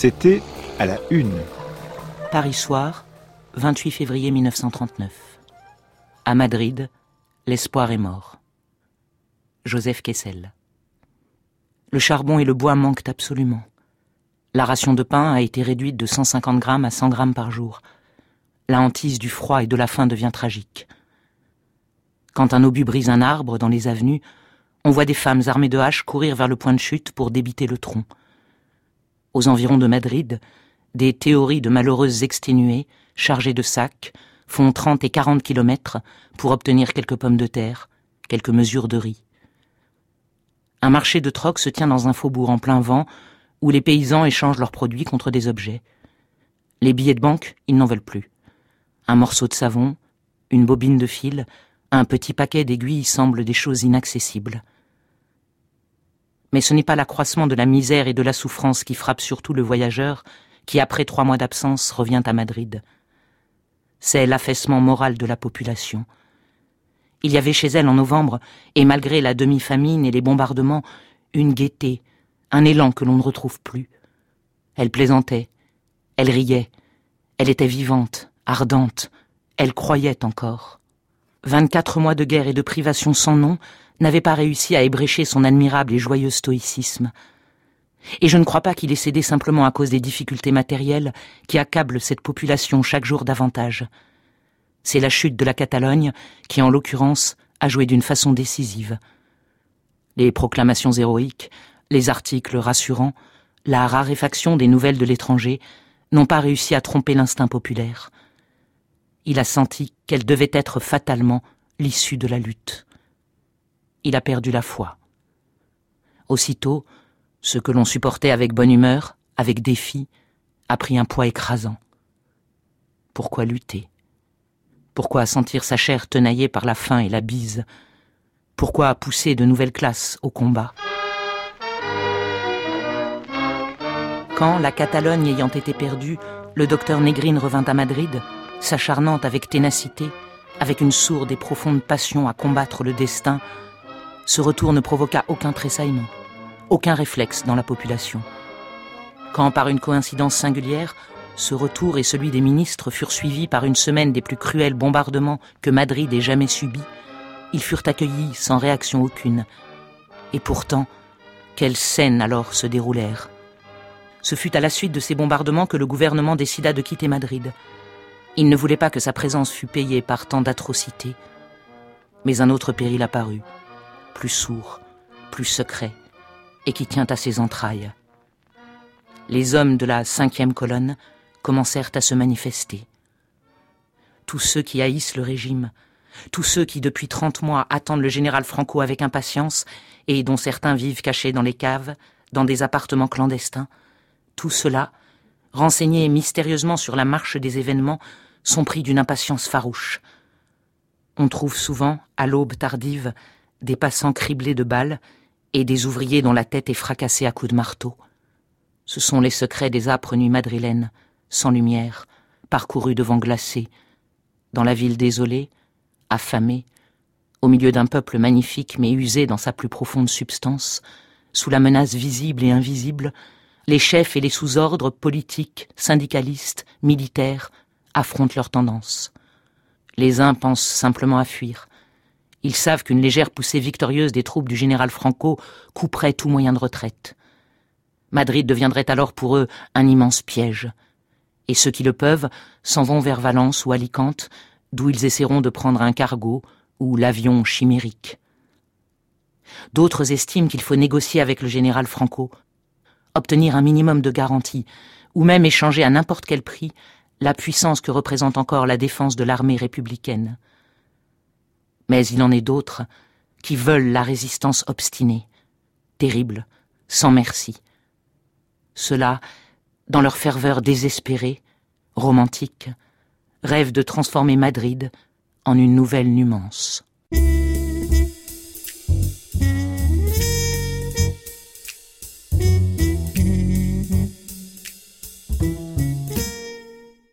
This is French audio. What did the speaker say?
C'était à la une. Paris soir, 28 février 1939. À Madrid, l'espoir est mort. Joseph Kessel. Le charbon et le bois manquent absolument. La ration de pain a été réduite de 150 grammes à 100 grammes par jour. La hantise du froid et de la faim devient tragique. Quand un obus brise un arbre dans les avenues, on voit des femmes armées de haches courir vers le point de chute pour débiter le tronc. Aux environs de Madrid, des théories de malheureuses exténuées, chargées de sacs, font 30 et 40 kilomètres pour obtenir quelques pommes de terre, quelques mesures de riz. Un marché de troc se tient dans un faubourg en plein vent où les paysans échangent leurs produits contre des objets. Les billets de banque, ils n'en veulent plus. Un morceau de savon, une bobine de fil, un petit paquet d'aiguilles semblent des choses inaccessibles. Mais ce n'est pas l'accroissement de la misère et de la souffrance qui frappe surtout le voyageur qui, après trois mois d'absence, revient à Madrid. C'est l'affaissement moral de la population. Il y avait chez elle en novembre, et malgré la demi-famine et les bombardements, une gaieté, un élan que l'on ne retrouve plus. Elle plaisantait, elle riait, elle était vivante, ardente, elle croyait encore. Vingt-quatre mois de guerre et de privation sans nom n'avaient pas réussi à ébrécher son admirable et joyeux stoïcisme. Et je ne crois pas qu'il ait cédé simplement à cause des difficultés matérielles qui accablent cette population chaque jour davantage. C'est la chute de la Catalogne qui, en l'occurrence, a joué d'une façon décisive. Les proclamations héroïques, les articles rassurants, la raréfaction des nouvelles de l'étranger n'ont pas réussi à tromper l'instinct populaire. Il a senti qu'elle devait être fatalement l'issue de la lutte. Il a perdu la foi. Aussitôt, ce que l'on supportait avec bonne humeur, avec défi, a pris un poids écrasant. Pourquoi lutter? Pourquoi sentir sa chair tenaillée par la faim et la bise? Pourquoi pousser de nouvelles classes au combat? Quand, la Catalogne ayant été perdue, le docteur Négrine revint à Madrid, s'acharnant avec ténacité, avec une sourde et profonde passion à combattre le destin, ce retour ne provoqua aucun tressaillement aucun réflexe dans la population. Quand, par une coïncidence singulière, ce retour et celui des ministres furent suivis par une semaine des plus cruels bombardements que Madrid ait jamais subis, ils furent accueillis sans réaction aucune. Et pourtant, quelles scènes alors se déroulèrent Ce fut à la suite de ces bombardements que le gouvernement décida de quitter Madrid. Il ne voulait pas que sa présence fût payée par tant d'atrocités. Mais un autre péril apparut, plus sourd, plus secret, et qui tient à ses entrailles. Les hommes de la cinquième colonne commencèrent à se manifester. Tous ceux qui haïssent le régime, tous ceux qui depuis trente mois attendent le général Franco avec impatience et dont certains vivent cachés dans les caves, dans des appartements clandestins, tout cela, renseignés mystérieusement sur la marche des événements, sont pris d'une impatience farouche. On trouve souvent, à l'aube tardive, des passants criblés de balles et des ouvriers dont la tête est fracassée à coups de marteau. Ce sont les secrets des âpres nuits madrilènes, sans lumière, parcourus devant glacés, dans la ville désolée, affamée, au milieu d'un peuple magnifique mais usé dans sa plus profonde substance, sous la menace visible et invisible, les chefs et les sous-ordres politiques, syndicalistes, militaires affrontent leurs tendances. Les uns pensent simplement à fuir, ils savent qu'une légère poussée victorieuse des troupes du général Franco couperait tout moyen de retraite. Madrid deviendrait alors pour eux un immense piège. Et ceux qui le peuvent s'en vont vers Valence ou Alicante, d'où ils essaieront de prendre un cargo ou l'avion chimérique. D'autres estiment qu'il faut négocier avec le général Franco, obtenir un minimum de garantie, ou même échanger à n'importe quel prix la puissance que représente encore la défense de l'armée républicaine. Mais il en est d'autres qui veulent la résistance obstinée, terrible, sans merci. Ceux-là, dans leur ferveur désespérée, romantique, rêvent de transformer Madrid en une nouvelle Numance.